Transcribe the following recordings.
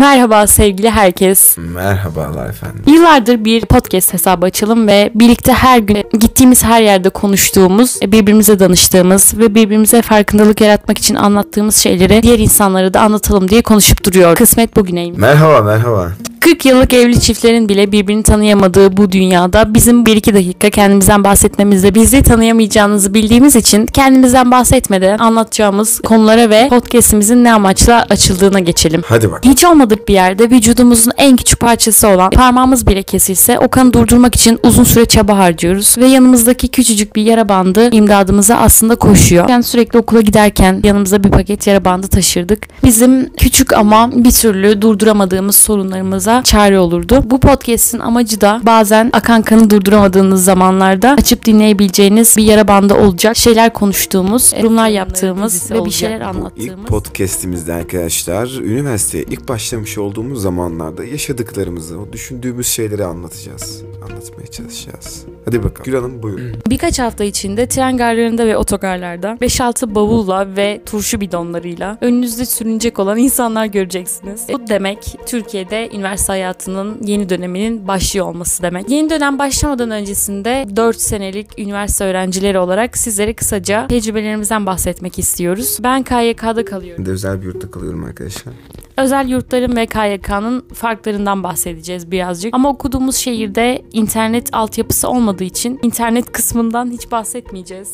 Merhaba sevgili herkes. Merhabalar efendim. Yıllardır bir podcast hesabı açalım ve birlikte her gün gittiğimiz her yerde konuştuğumuz, birbirimize danıştığımız ve birbirimize farkındalık yaratmak için anlattığımız şeyleri diğer insanlara da anlatalım diye konuşup duruyor. Kısmet bugüneymiş. Merhaba merhaba. 40 yıllık evli çiftlerin bile birbirini tanıyamadığı bu dünyada bizim 1-2 dakika kendimizden bahsetmemizde bizi tanıyamayacağınızı bildiğimiz için kendimizden bahsetmeden anlatacağımız konulara ve podcastimizin ne amaçla açıldığına geçelim. Hadi bak. Hiç olmadık bir yerde vücudumuzun en küçük parçası olan parmağımız bile kesilse o kanı durdurmak için uzun süre çaba harcıyoruz ve yanımızdaki küçücük bir yara bandı imdadımıza aslında koşuyor. Yani sürekli okula giderken yanımızda bir paket yara bandı taşırdık. Bizim küçük ama bir türlü durduramadığımız sorunlarımıza çare olurdu. Bu podcast'in amacı da bazen akan kanı durduramadığınız zamanlarda açıp dinleyebileceğiniz bir yara bandı olacak. Şeyler konuştuğumuz, yorumlar yaptığımız ve bir şeyler Bu ilk anlattığımız. podcastimizde arkadaşlar üniversiteye ilk başlamış olduğumuz zamanlarda yaşadıklarımızı, o düşündüğümüz şeyleri anlatacağız. Anlatmaya çalışacağız. Hadi bakalım. Gül Hanım buyurun. Birkaç hafta içinde tren garlarında ve otogarlarda 5-6 bavulla ve turşu bidonlarıyla önünüzde sürünecek olan insanlar göreceksiniz. Bu demek Türkiye'de üniversite hayatının yeni döneminin başlıyor olması demek. Yeni dönem başlamadan öncesinde 4 senelik üniversite öğrencileri olarak sizlere kısaca tecrübelerimizden bahsetmek istiyoruz. Ben KYK'da kalıyorum. Ben de özel bir yurtta kalıyorum arkadaşlar. Özel yurtların ve KYK'nın farklarından bahsedeceğiz birazcık. Ama okuduğumuz şehirde internet altyapısı olmadığı için internet kısmından hiç bahsetmeyeceğiz.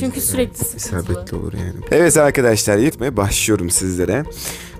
Çünkü sürekli sıkıntılı. İsabetli olur yani. Evet arkadaşlar yırtmaya başlıyorum sizlere.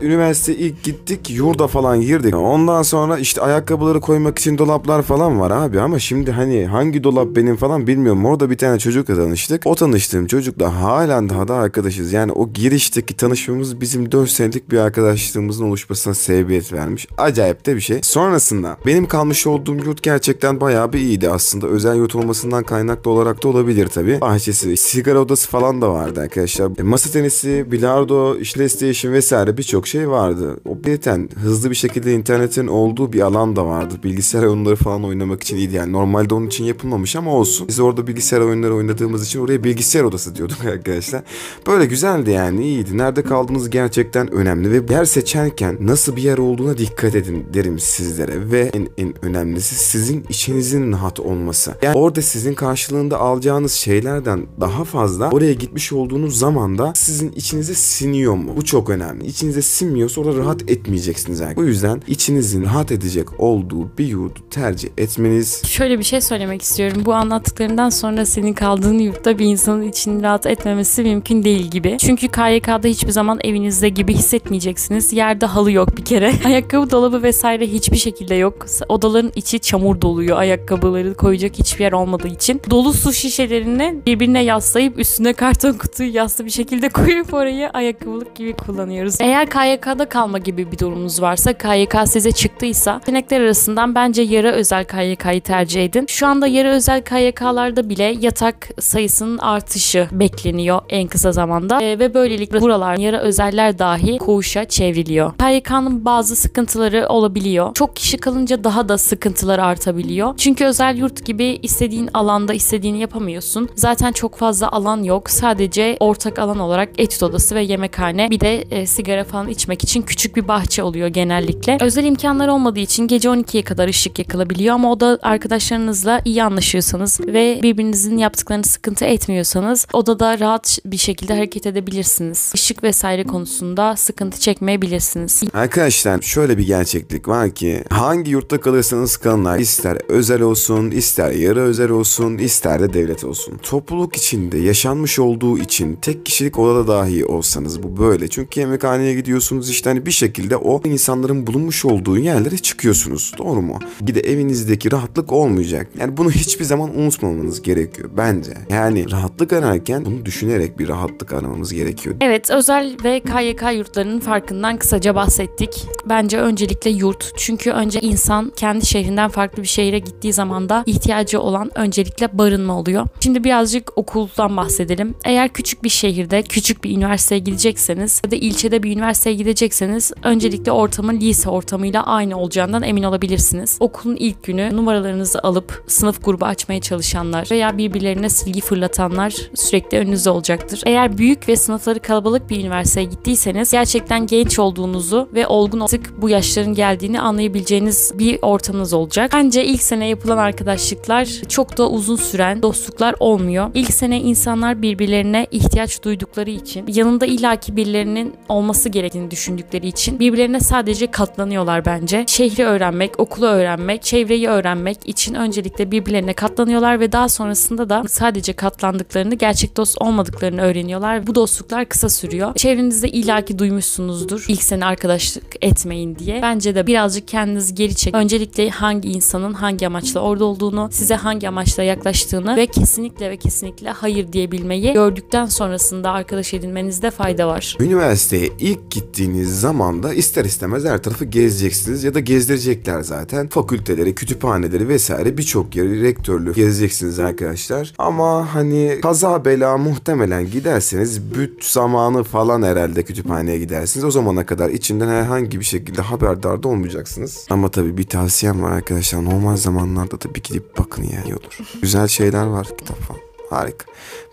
Üniversite ilk gittik yurda falan girdik. Ondan sonra işte ayakkabıları koymak için dolaplar falan var abi ama şimdi hani hangi dolap benim falan bilmiyorum. Orada bir tane çocukla tanıştık. O tanıştığım çocukla halen daha da arkadaşız. Yani o girişteki tanışmamız bizim 4 senelik bir arkadaşlığımızın oluşmasına sebebiyet vermiş. Acayip de bir şey. Sonrasında benim kalmış olduğum yurt gerçekten bayağı bir iyiydi aslında. Özel yurt olmasından kaynaklı olarak da olabilir tabii. Bahçesi, sigara odası falan da vardı arkadaşlar. E, masa tenisi, bilardo, PlayStation vesaire birçok şey vardı. O zaten hızlı bir şekilde internetin olduğu bir alan da vardı. Bilgisayar oyunları falan oynamak için iyiydi. Yani normalde onun için yapılmamış ama olsun. Biz orada bilgisayar oyunları oynadığımız için oraya bilgisayar odası diyorduk arkadaşlar. Böyle güzeldi yani iyiydi. Nerede kaldığınız gerçekten önemli ve yer seçerken nasıl bir yer olduğuna dikkat edin derim sizlere. Ve en, en önemlisi sizin içinizin rahat olması. Yani orada sizin karşılığında alacağınız şeylerden daha fazla oraya gitmiş olduğunuz zaman da sizin içinize siniyor mu? Bu çok önemli. İçinize sinmiyorsa orada rahat etmeyeceksiniz. Yani. Bu yüzden içinizin rahat edecek olduğu bir yurdu tercih etmeniz Şöyle bir şey söylemek istiyorum. Bu anlattıklarından sonra senin kaldığın yurtta bir insanın içini rahat etmemesi mümkün değil gibi. Çünkü KYK'da hiçbir zaman evinizde gibi hissetmeyeceksiniz. Yerde halı yok bir kere. Ayakkabı dolabı vesaire hiçbir şekilde yok. Odaların içi çamur doluyor. Ayakkabıları koyacak hiçbir yer olmadığı için. Dolu su şişelerini birbirine yaslayıp üstüne karton kutuyu yaslı bir şekilde koyup orayı ayakkabılık gibi kullanıyoruz. Eğer KYK'da kalma gibi bir durumunuz varsa KYK size çıktıysa seçenekler arasından bence yarı özel KYK'yı tercih edin. Şu anda yarı özel KYK'larda bile yatak sayısının artışı bekleniyor en kısa zamanda Ee, ve böylelikle buralar yarı özeller dahi koğuşa çevriliyor. KYK'nın bazı sıkıntıları olabiliyor. Çok kişi kalınca daha da sıkıntılar artabiliyor. Çünkü özel yurt gibi istediğin alanda istediğini yapamıyorsun. Zaten çok fazla alan yok. Sadece ortak alan olarak etüt odası ve yemekhane bir de e, sigara falan içmek için küçük bir bahçe oluyor genellikle. Özel imkanlar olmadığı için gece 12'ye kadar ışık yakılabiliyor ama o da arkadaşlarınızla iyi anlaşıyorsanız ve birbirinizin yaptıklarını sıkıntı etmiyorsanız odada rahat bir şekilde hareket edebilirsiniz. Işık vesaire konusunda sıkıntı çekmeyebilirsiniz. Arkadaşlar şöyle bir gerçeklik var ki hangi yurtta kalırsanız kalın ister özel olsun ister yarı özel olsun ister de devlet olsun. Topluluk içinde yaşanmış olduğu için tek kişilik odada dahi olsanız bu böyle. Çünkü yemekhaneye gidiyorsunuz işte hani bir şekilde o insanların bulunmuş olduğu yerlere çıkıyorsunuz. Doğru mu? Bir de evinizdeki rahatlık olmayacak. Yani bunu hiçbir zaman unutmamanız gerekiyor bence. Yani rahatlık ararken bunu düşünerek bir rahatlık aramamız gerekiyor. Evet, özel ve KYK yurtlarının farkından kısaca bahsettik. Bence öncelikle yurt. Çünkü önce insan kendi şehrinden farklı bir şehire gittiği zaman da ihtiyacı olan öncelikle barınma oluyor. Şimdi birazcık okul okuldan bahsedelim. Eğer küçük bir şehirde küçük bir üniversiteye gidecekseniz ya da ilçede bir üniversiteye gidecekseniz öncelikle ortamın lise ortamıyla aynı olacağından emin olabilirsiniz. Okulun ilk günü numaralarınızı alıp sınıf grubu açmaya çalışanlar veya birbirlerine silgi fırlatanlar sürekli önünüzde olacaktır. Eğer büyük ve sınıfları kalabalık bir üniversiteye gittiyseniz gerçekten genç olduğunuzu ve olgun artık bu yaşların geldiğini anlayabileceğiniz bir ortamınız olacak. Bence ilk sene yapılan arkadaşlıklar çok da uzun süren dostluklar olmuyor. İlk sene insanlar birbirlerine ihtiyaç duydukları için, yanında illaki birilerinin olması gerektiğini düşündükleri için birbirlerine sadece katlanıyorlar bence. Şehri öğrenmek, okulu öğrenmek, çevreyi öğrenmek için öncelikle birbirlerine katlanıyorlar ve daha sonrasında da sadece katlandıklarını, gerçek dost olmadıklarını öğreniyorlar. Bu dostluklar kısa sürüyor. Çevrenizde illaki duymuşsunuzdur ilk sene arkadaşlık etmeyin diye. Bence de birazcık kendinizi geri çek. Öncelikle hangi insanın hangi amaçla orada olduğunu, size hangi amaçla yaklaştığını ve kesinlikle ve kesinlikle hayır diyebilmeyi gördükten sonrasında arkadaş edinmenizde fayda var. Üniversiteye ilk gittiğiniz zaman da ister istemez her tarafı gezeceksiniz ya da gezdirecekler zaten. Fakülteleri, kütüphaneleri vesaire birçok yeri rektörlüğü gezeceksiniz arkadaşlar. Ama hani kaza bela muhtemelen giderseniz büt zamanı falan herhalde kütüphaneye gidersiniz. O zamana kadar içinden herhangi bir şekilde haberdar da olmayacaksınız. Ama tabii bir tavsiyem var arkadaşlar. Normal zamanlarda da bir gidip bakın ya iyi olur. Güzel şeyler var kitap falan. Harika.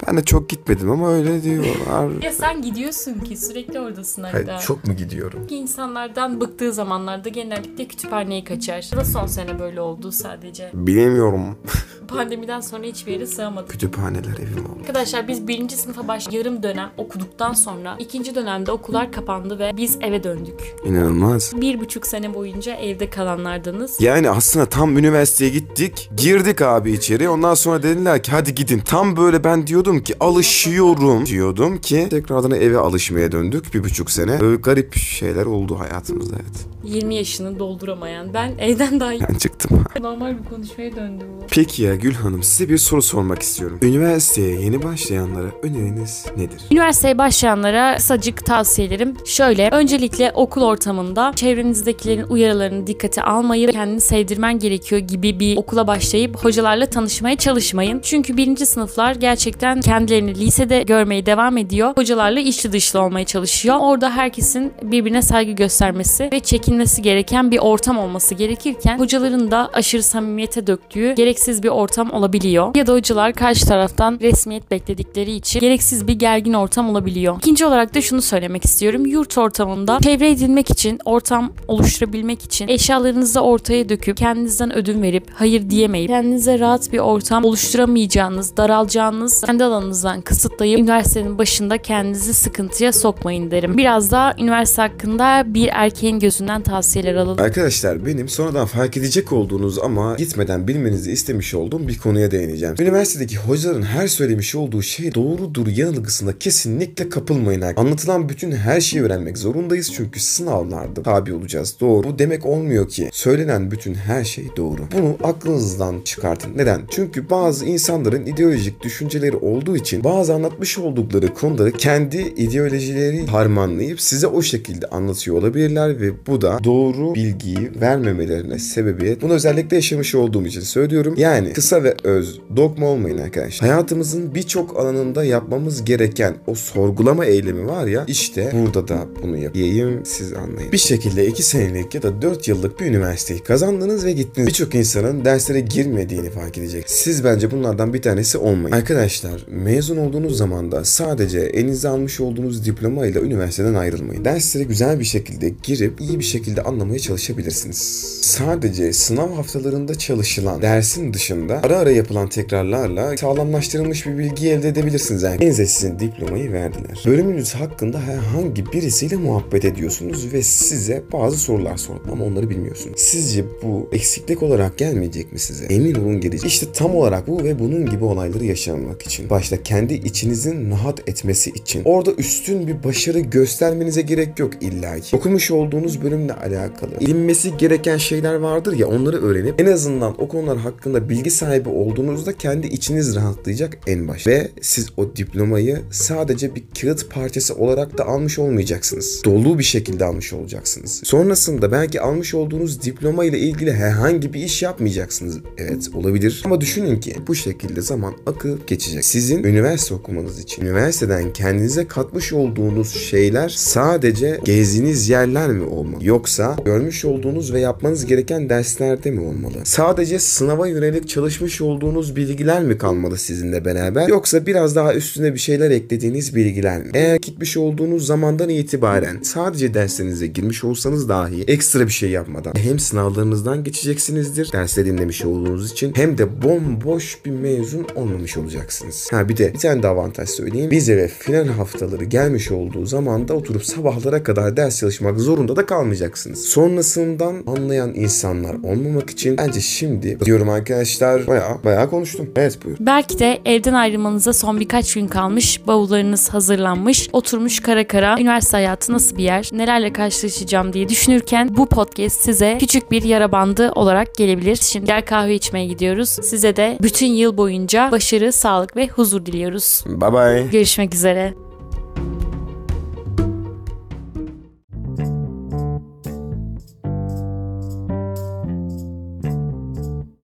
Ben de çok gitmedim ama öyle diyorlar. Ya sen gidiyorsun ki sürekli oradasın Hayır, arada. çok mu gidiyorum? İnsanlardan bıktığı zamanlarda genellikle kütüphaneye kaçar. Bu da son sene böyle oldu sadece. Bilemiyorum. Pandemiden sonra hiçbir yere sığamadık. Kütüphaneler evim oldu. Arkadaşlar biz birinci sınıfa baş yarım dönem okuduktan sonra ikinci dönemde okullar kapandı ve biz eve döndük. İnanılmaz. Bir buçuk sene boyunca evde kalanlardanız. Yani aslında tam üniversiteye gittik. Girdik abi içeri. Ondan sonra dediler ki hadi gidin. Tam böyle ben diyordum ki alışıyorum diyordum ki tekrardan eve alışmaya döndük. Bir buçuk sene. Böyle garip şeyler oldu hayatımızda evet. 20 yaşını dolduramayan ben evden daha Ben çıktım. normal bir konuşmaya döndü bu. Peki ya Gül Hanım size bir soru sormak istiyorum. Üniversiteye yeni başlayanlara öneriniz nedir? Üniversiteye başlayanlara kısacık tavsiyelerim şöyle. Öncelikle okul ortamında çevrenizdekilerin uyarılarını dikkate almayı, kendini sevdirmen gerekiyor gibi bir okula başlayıp hocalarla tanışmaya çalışmayın. Çünkü birinci sınıflar gerçekten kendilerini lisede görmeye devam ediyor. Hocalarla içli dışlı olmaya çalışıyor. Orada herkesin birbirine saygı göstermesi ve çekinmesi gereken bir ortam olması gerekirken hocaların da aşırı samimiyete döktüğü gereksiz bir ortam olabiliyor. Ya da hocalar karşı taraftan resmiyet bekledikleri için gereksiz bir gergin ortam olabiliyor. İkinci olarak da şunu söylemek istiyorum. Yurt ortamında çevre edinmek için, ortam oluşturabilmek için eşyalarınızı ortaya döküp kendinizden ödün verip hayır diyemeyip kendinize rahat bir ortam oluşturamayacağınız, daralacağınız, kendi alanınızdan kısıtlayıp üniversitenin başında kendinizi sıkıntıya sokmayın derim. Biraz daha üniversite hakkında bir erkeğin gözünden tavsiyeler alalım. Arkadaşlar benim sonradan fark edecek olduğunuz ama gitmeden bilmenizi istemiş olduğum bir konuya değineceğim. Üniversitedeki hocaların her söylemiş olduğu şey doğrudur yanılgısına kesinlikle kapılmayın. Anlatılan bütün her şeyi öğrenmek zorundayız çünkü sınavlarda tabi olacağız. Doğru. Bu demek olmuyor ki söylenen bütün her şey doğru. Bunu aklınızdan çıkartın. Neden? Çünkü bazı insanların ideolojik düşünceleri olduğu için bazı anlatmış oldukları konuları kendi ideolojileri harmanlayıp size o şekilde anlatıyor olabilirler ve bu da doğru bilgiyi vermemelerine sebebiyet. Bunu özellikle yaşamış olduğum için söylüyorum. Yani kısa ve öz, dogma olmayın arkadaşlar. Hayatımızın birçok alanında yapmamız gereken o sorgulama eylemi var ya işte burada da bunu yapayım siz anlayın. Bir şekilde 2 senelik ya da 4 yıllık bir üniversiteyi kazandınız ve gittiniz. Birçok insanın derslere girmediğini fark edecek. Siz bence bunlardan bir tanesi olmayın. Arkadaşlar mezun olduğunuz zaman da sadece elinize almış olduğunuz diplomayla üniversiteden ayrılmayın. Derslere güzel bir şekilde girip iyi bir şekilde anlamaya çalışabilirsiniz. Sadece sınav haftalarında çalışılan dersin dışında ara ara yapılan tekrarlarla sağlamlaştırılmış bir bilgi elde edebilirsiniz. Yani elinize sizin diplomayı verdiler. Bölümünüz hakkında herhangi birisiyle muhabbet ediyorsunuz ve size bazı sorular sordu ama onları bilmiyorsunuz. Sizce bu eksiklik olarak gelmeyecek mi size? Emin olun gelecek. İşte tam olarak bu ve bunun gibi olayları yaşamak için. Başta kendi içinizin rahat etmesi için. Orada üstün bir başarı göstermenize gerek yok illa ki. Okumuş olduğunuz bölümle alakalı. İlinmesi gereken şeyler vardır ya onları öğrenip en azından o konular hakkında bilgi sahibi olduğunuzda kendi içiniz rahatlayacak en baş. Ve siz o diplomayı sadece bir kağıt parçası olarak da almış olmayacaksınız. Dolu bir şekilde almış olacaksınız. Sonrasında belki almış olduğunuz diploma ile ilgili herhangi bir iş yapmayacaksınız. Evet olabilir. Ama düşünün ki bu şekilde zaman akıp geçecek. Sizin üniversite okumanız için üniversiteden kendinize katmış olduğunuz şeyler sadece gezdiğiniz yerler mi olmalı? Yoksa görmüş olduğunuz ve yapmanız gereken derslerde mi olmalı? Sadece sınava yönelik çalışmış olduğunuz bilgiler mi kalmalı sizinle beraber? Yoksa biraz daha üstüne bir şeyler eklediğiniz bilgiler mi? Eğer gitmiş olduğunuz zamandan itibaren sadece derslerinize girmiş olsanız dahi ekstra bir şey yapmadan hem sınavlarınızdan geçeceksinizdir dersleri dinlemiş olduğunuz için hem de bomboş bir mezun olmamış olacaksınız. Ha bir de bir tane de avantaj söyleyeyim. Vize ve final haftaları gelmiş olduğu zaman da oturup sabahlara kadar ders çalışmak zorunda da kalmayacaksınız. Sonrasından anlayan insanlar olmamak için bence şimdi diyorum arkadaşlar bayağı bayağı konuştum. Evet buyur. Belki de evden ayrılmanıza son birkaç gün kalmış, bavullarınız hazırlanmış, oturmuş kara kara üniversite hayatı nasıl bir yer, nelerle karşılaşacağım diye düşünürken bu podcast size küçük bir yara bandı olarak gelebilir. Şimdi gel kahve içmeye gidiyoruz. Size de bütün yıl boyunca başarı, sağlık ve huzur diliyoruz. Bye bye. Görüşmek üzere.